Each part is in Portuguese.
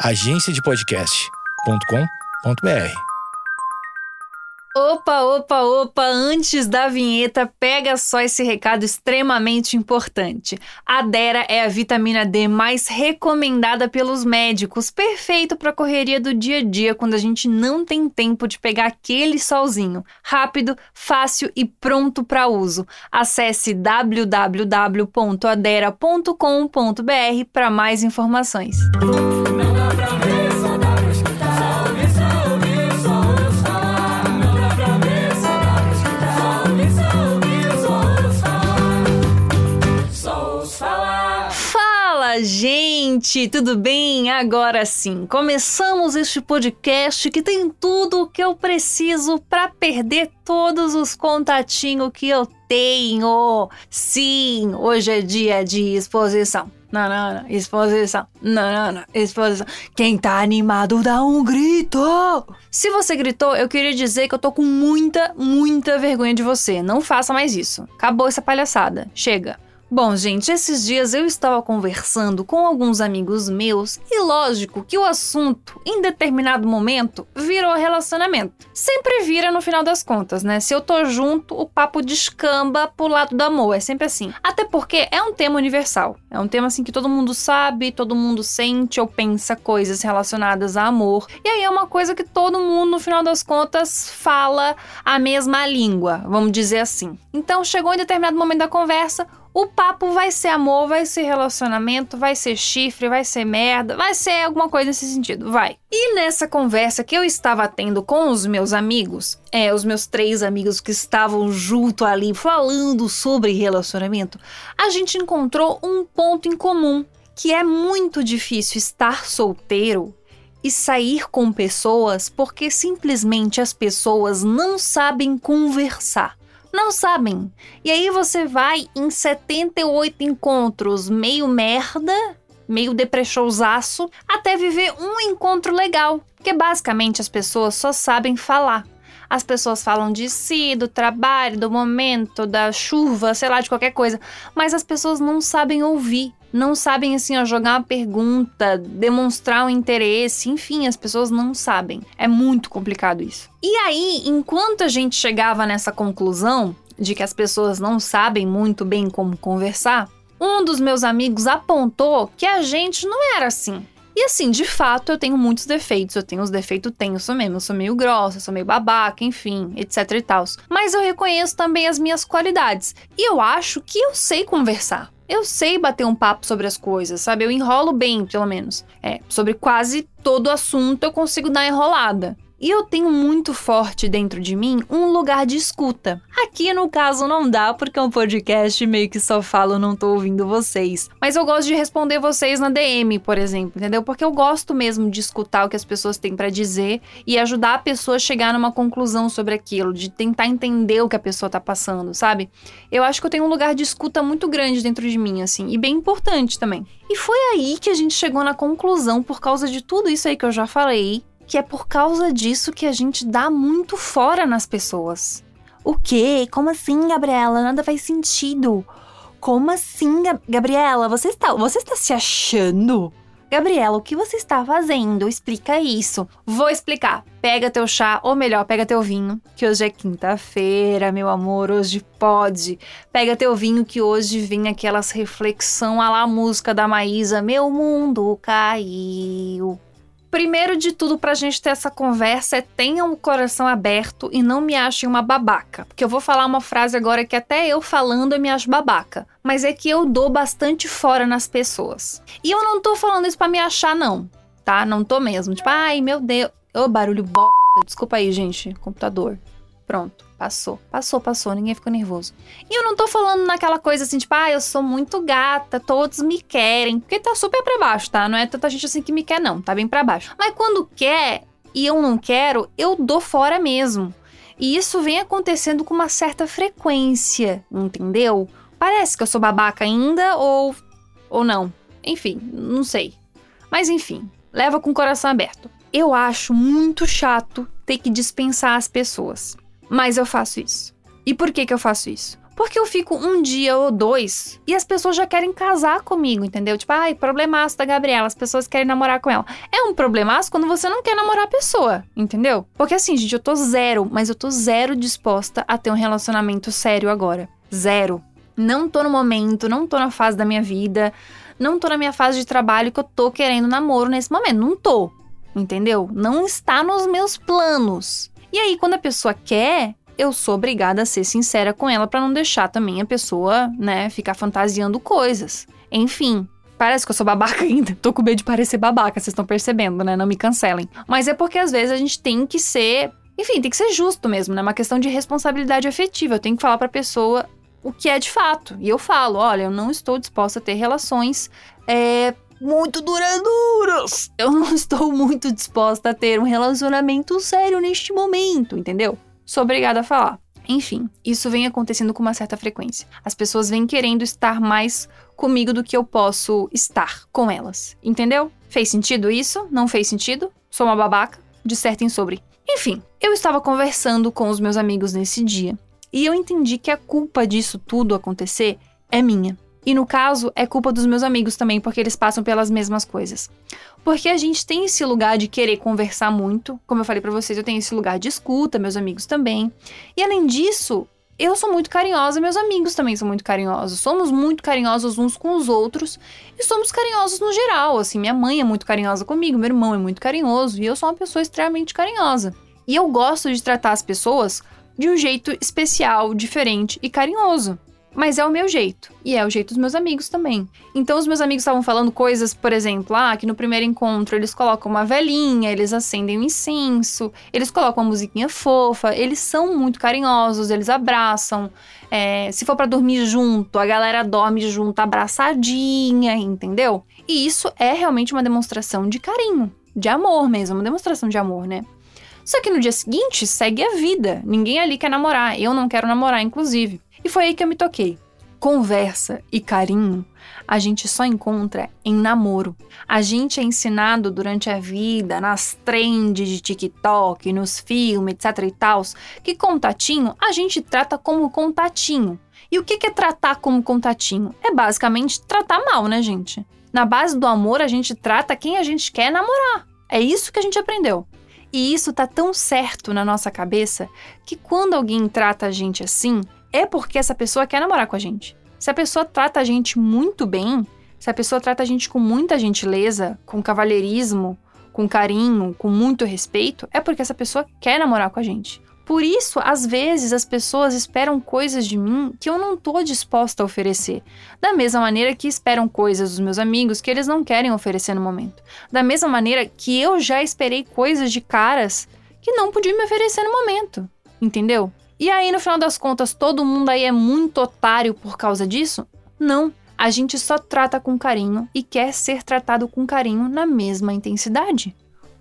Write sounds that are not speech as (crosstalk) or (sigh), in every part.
agenciadepodcast.com.br. Opa, opa, opa! Antes da vinheta, pega só esse recado extremamente importante. A Dera é a vitamina D mais recomendada pelos médicos, perfeito para correria do dia a dia quando a gente não tem tempo de pegar aquele solzinho. Rápido, fácil e pronto para uso. Acesse www.adera.com.br para mais informações. Não gente, tudo bem? Agora sim, começamos este podcast que tem tudo o que eu preciso para perder todos os contatinhos que eu tenho. Sim, hoje é dia de exposição. Nanana, exposição. Nanana, exposição. Quem tá animado dá um grito. Se você gritou, eu queria dizer que eu tô com muita, muita vergonha de você. Não faça mais isso. Acabou essa palhaçada. Chega. Bom, gente, esses dias eu estava conversando com alguns amigos meus e lógico que o assunto, em determinado momento, virou relacionamento. Sempre vira no final das contas, né? Se eu tô junto, o papo descamba pro lado do amor, é sempre assim. Até porque é um tema universal. É um tema assim que todo mundo sabe, todo mundo sente ou pensa coisas relacionadas a amor. E aí é uma coisa que todo mundo, no final das contas, fala a mesma língua, vamos dizer assim. Então chegou em determinado momento da conversa, o papo vai ser amor, vai ser relacionamento, vai ser chifre, vai ser merda, vai ser alguma coisa nesse sentido, vai. E nessa conversa que eu estava tendo com os meus amigos, é, os meus três amigos que estavam junto ali falando sobre relacionamento, a gente encontrou um ponto em comum, que é muito difícil estar solteiro e sair com pessoas porque simplesmente as pessoas não sabem conversar não sabem. E aí você vai em 78 encontros meio merda, meio deprechousaço, até viver um encontro legal. Porque basicamente as pessoas só sabem falar. As pessoas falam de si, do trabalho, do momento, da chuva, sei lá, de qualquer coisa. Mas as pessoas não sabem ouvir não sabem assim, ó, jogar uma pergunta, demonstrar um interesse, enfim, as pessoas não sabem. É muito complicado isso. E aí, enquanto a gente chegava nessa conclusão de que as pessoas não sabem muito bem como conversar, um dos meus amigos apontou que a gente não era assim. E assim, de fato, eu tenho muitos defeitos. Eu tenho os defeitos, tenho, sou mesmo. Eu sou meio grossa, sou meio babaca, enfim, etc e tal. Mas eu reconheço também as minhas qualidades. E eu acho que eu sei conversar. Eu sei bater um papo sobre as coisas, sabe? Eu enrolo bem, pelo menos. É, sobre quase todo assunto eu consigo dar enrolada. E eu tenho muito forte dentro de mim um lugar de escuta. Aqui no caso não dá porque é um podcast meio que só falo, não tô ouvindo vocês. Mas eu gosto de responder vocês na DM, por exemplo, entendeu? Porque eu gosto mesmo de escutar o que as pessoas têm para dizer e ajudar a pessoa a chegar numa conclusão sobre aquilo, de tentar entender o que a pessoa tá passando, sabe? Eu acho que eu tenho um lugar de escuta muito grande dentro de mim, assim, e bem importante também. E foi aí que a gente chegou na conclusão, por causa de tudo isso aí que eu já falei, que é por causa disso que a gente dá muito fora nas pessoas. O quê? Como assim, Gabriela? Nada faz sentido. Como assim, Gabriela? Você está, você está se achando? Gabriela, o que você está fazendo? Explica isso. Vou explicar. Pega teu chá, ou melhor, pega teu vinho, que hoje é quinta-feira, meu amor, hoje pode. Pega teu vinho, que hoje vem aquelas reflexão à la música da Maísa, meu mundo caiu. Primeiro de tudo, pra gente ter essa conversa, é tenham o coração aberto e não me achem uma babaca. Porque eu vou falar uma frase agora que até eu falando eu me acho babaca. Mas é que eu dou bastante fora nas pessoas. E eu não tô falando isso para me achar, não. Tá? Não tô mesmo. Tipo, ai meu Deus. Ô, barulho b. Desculpa aí, gente. Computador. Pronto. Passou, passou, passou, ninguém ficou nervoso. E eu não tô falando naquela coisa assim, tipo, ah, eu sou muito gata, todos me querem. Porque tá super pra baixo, tá? Não é tanta gente assim que me quer, não. Tá bem pra baixo. Mas quando quer e eu não quero, eu dou fora mesmo. E isso vem acontecendo com uma certa frequência, entendeu? Parece que eu sou babaca ainda ou. ou não. Enfim, não sei. Mas enfim, leva com o coração aberto. Eu acho muito chato ter que dispensar as pessoas. Mas eu faço isso. E por que, que eu faço isso? Porque eu fico um dia ou dois e as pessoas já querem casar comigo, entendeu? Tipo, ai, problemaço da Gabriela, as pessoas querem namorar com ela. É um problemaço quando você não quer namorar a pessoa, entendeu? Porque assim, gente, eu tô zero, mas eu tô zero disposta a ter um relacionamento sério agora. Zero. Não tô no momento, não tô na fase da minha vida, não tô na minha fase de trabalho que eu tô querendo namoro nesse momento. Não tô. Entendeu? Não está nos meus planos. E aí, quando a pessoa quer, eu sou obrigada a ser sincera com ela para não deixar também a pessoa, né, ficar fantasiando coisas. Enfim, Parece que eu sou babaca (laughs) ainda. Tô com medo de parecer babaca, vocês estão percebendo, né? Não me cancelem. Mas é porque às vezes a gente tem que ser. Enfim, tem que ser justo mesmo, né? Uma questão de responsabilidade afetiva. Eu tenho que falar pra pessoa o que é de fato. E eu falo: olha, eu não estou disposta a ter relações é, muito duradouras. Eu não estou muito disposta a ter um relacionamento sério neste momento, entendeu? Sou obrigada a falar. Enfim, isso vem acontecendo com uma certa frequência. As pessoas vêm querendo estar mais comigo do que eu posso estar com elas. Entendeu? Fez sentido isso? Não fez sentido? Sou uma babaca? Dissertem sobre. Enfim, eu estava conversando com os meus amigos nesse dia e eu entendi que a culpa disso tudo acontecer é minha. E no caso, é culpa dos meus amigos também, porque eles passam pelas mesmas coisas. Porque a gente tem esse lugar de querer conversar muito. Como eu falei para vocês, eu tenho esse lugar de escuta, meus amigos também. E além disso, eu sou muito carinhosa, meus amigos também são muito carinhosos. Somos muito carinhosos uns com os outros e somos carinhosos no geral. Assim, minha mãe é muito carinhosa comigo, meu irmão é muito carinhoso e eu sou uma pessoa extremamente carinhosa. E eu gosto de tratar as pessoas de um jeito especial, diferente e carinhoso. Mas é o meu jeito. E é o jeito dos meus amigos também. Então, os meus amigos estavam falando coisas, por exemplo, ah, que no primeiro encontro eles colocam uma velhinha, eles acendem um incenso, eles colocam uma musiquinha fofa, eles são muito carinhosos, eles abraçam. É, se for para dormir junto, a galera dorme junto, abraçadinha, entendeu? E isso é realmente uma demonstração de carinho, de amor mesmo, uma demonstração de amor, né? Só que no dia seguinte segue a vida. Ninguém ali quer namorar. Eu não quero namorar, inclusive. E foi aí que eu me toquei. Conversa e carinho a gente só encontra em namoro. A gente é ensinado durante a vida, nas trends de TikTok, nos filmes, etc e tal, que contatinho a gente trata como contatinho. E o que é tratar como contatinho? É basicamente tratar mal, né, gente? Na base do amor, a gente trata quem a gente quer namorar. É isso que a gente aprendeu. E isso tá tão certo na nossa cabeça que quando alguém trata a gente assim, é porque essa pessoa quer namorar com a gente. Se a pessoa trata a gente muito bem, se a pessoa trata a gente com muita gentileza, com cavalheirismo, com carinho, com muito respeito, é porque essa pessoa quer namorar com a gente. Por isso, às vezes, as pessoas esperam coisas de mim que eu não tô disposta a oferecer. Da mesma maneira que esperam coisas dos meus amigos que eles não querem oferecer no momento. Da mesma maneira que eu já esperei coisas de caras que não podiam me oferecer no momento. Entendeu? E aí, no final das contas, todo mundo aí é muito otário por causa disso? Não. A gente só trata com carinho e quer ser tratado com carinho na mesma intensidade.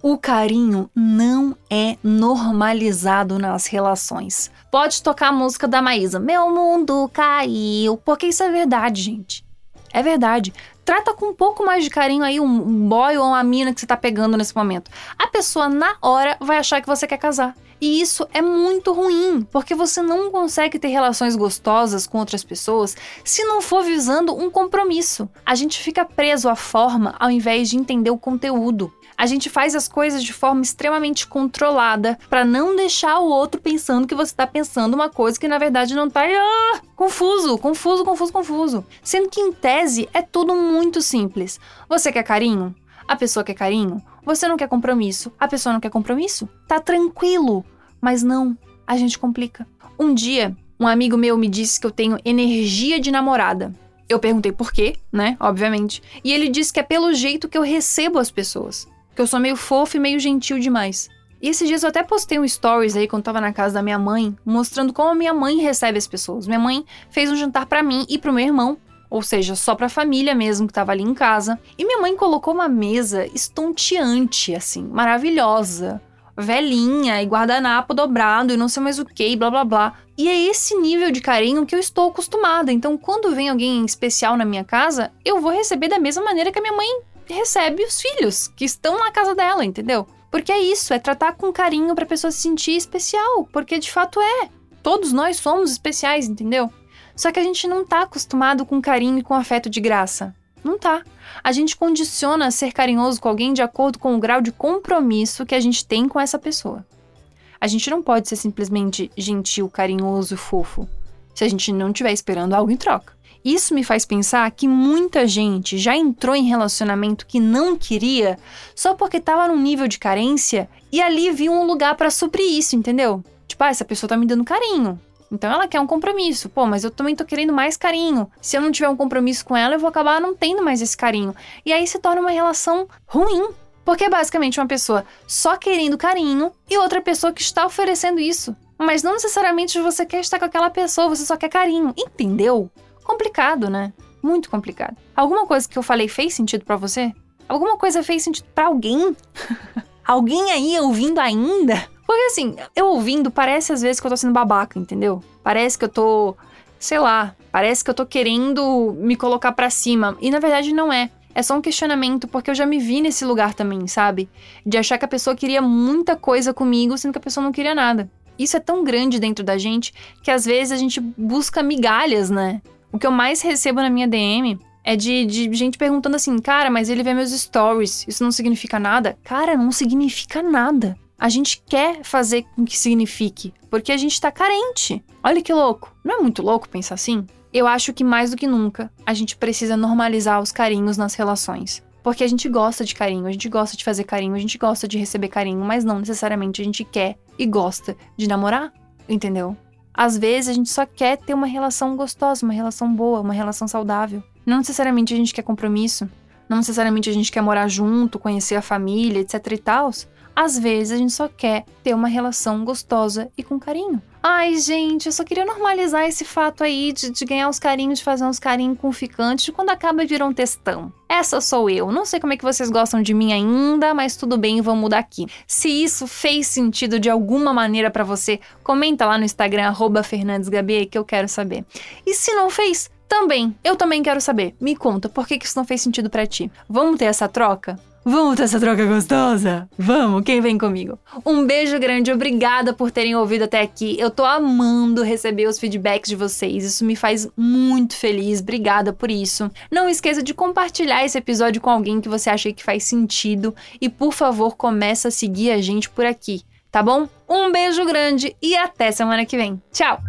O carinho não é normalizado nas relações. Pode tocar a música da Maísa, Meu mundo caiu, porque isso é verdade, gente. É verdade. Trata com um pouco mais de carinho aí um boy ou uma mina que você tá pegando nesse momento. A pessoa na hora vai achar que você quer casar. E isso é muito ruim, porque você não consegue ter relações gostosas com outras pessoas se não for visando um compromisso. A gente fica preso à forma ao invés de entender o conteúdo. A gente faz as coisas de forma extremamente controlada para não deixar o outro pensando que você tá pensando uma coisa que na verdade não tá. Ah, confuso, confuso, confuso, confuso. Sendo que em tese é tudo muito simples. Você quer carinho? A pessoa quer carinho? Você não quer compromisso? A pessoa não quer compromisso? Tá tranquilo. Mas não, a gente complica. Um dia, um amigo meu me disse que eu tenho energia de namorada. Eu perguntei por quê, né? Obviamente. E ele disse que é pelo jeito que eu recebo as pessoas que eu sou meio fofo e meio gentil demais. E esses dias eu até postei um stories aí quando tava na casa da minha mãe, mostrando como a minha mãe recebe as pessoas. Minha mãe fez um jantar para mim e pro meu irmão, ou seja, só pra família mesmo que tava ali em casa. E minha mãe colocou uma mesa estonteante, assim, maravilhosa. Velhinha e guardanapo dobrado e não sei mais o que, blá blá blá. E é esse nível de carinho que eu estou acostumada. Então, quando vem alguém especial na minha casa, eu vou receber da mesma maneira que a minha mãe recebe os filhos que estão na casa dela, entendeu? Porque é isso, é tratar com carinho para a pessoa se sentir especial, porque de fato é. Todos nós somos especiais, entendeu? Só que a gente não tá acostumado com carinho e com afeto de graça. Não tá. A gente condiciona ser carinhoso com alguém de acordo com o grau de compromisso que a gente tem com essa pessoa. A gente não pode ser simplesmente gentil, carinhoso, fofo, se a gente não estiver esperando algo em troca. Isso me faz pensar que muita gente já entrou em relacionamento que não queria só porque estava num nível de carência e ali viu um lugar para suprir isso, entendeu? Tipo, ah, essa pessoa tá me dando carinho. Então ela quer um compromisso. Pô, mas eu também tô querendo mais carinho. Se eu não tiver um compromisso com ela, eu vou acabar não tendo mais esse carinho. E aí se torna uma relação ruim. Porque é basicamente uma pessoa só querendo carinho e outra pessoa que está oferecendo isso. Mas não necessariamente você quer estar com aquela pessoa, você só quer carinho. Entendeu? Complicado, né? Muito complicado. Alguma coisa que eu falei fez sentido para você? Alguma coisa fez sentido para alguém? (laughs) alguém aí ouvindo ainda? Porque assim, eu ouvindo, parece às vezes que eu tô sendo babaca, entendeu? Parece que eu tô, sei lá, parece que eu tô querendo me colocar para cima. E na verdade não é. É só um questionamento, porque eu já me vi nesse lugar também, sabe? De achar que a pessoa queria muita coisa comigo, sendo que a pessoa não queria nada. Isso é tão grande dentro da gente que às vezes a gente busca migalhas, né? O que eu mais recebo na minha DM é de, de gente perguntando assim, cara, mas ele vê meus stories, isso não significa nada? Cara, não significa nada. A gente quer fazer com que signifique, porque a gente tá carente. Olha que louco. Não é muito louco pensar assim? Eu acho que mais do que nunca, a gente precisa normalizar os carinhos nas relações. Porque a gente gosta de carinho, a gente gosta de fazer carinho, a gente gosta de receber carinho, mas não necessariamente a gente quer e gosta de namorar, entendeu? Às vezes a gente só quer ter uma relação gostosa, uma relação boa, uma relação saudável. Não necessariamente a gente quer compromisso, não necessariamente a gente quer morar junto, conhecer a família, etc e. Às vezes a gente só quer ter uma relação gostosa e com carinho. Ai, gente, eu só queria normalizar esse fato aí de, de ganhar os carinhos, de fazer uns carinhos com ficantes, quando acaba vira um textão. Essa sou eu. Não sei como é que vocês gostam de mim ainda, mas tudo bem, vamos mudar aqui. Se isso fez sentido de alguma maneira para você, comenta lá no Instagram @fernandesgabi que eu quero saber. E se não fez, também, eu também quero saber. Me conta, por que, que isso não fez sentido para ti? Vamos ter essa troca? Vamos ter essa troca gostosa? Vamos, quem vem comigo? Um beijo grande, obrigada por terem ouvido até aqui. Eu tô amando receber os feedbacks de vocês, isso me faz muito feliz. Obrigada por isso. Não esqueça de compartilhar esse episódio com alguém que você acha que faz sentido e, por favor, começa a seguir a gente por aqui, tá bom? Um beijo grande e até semana que vem. Tchau.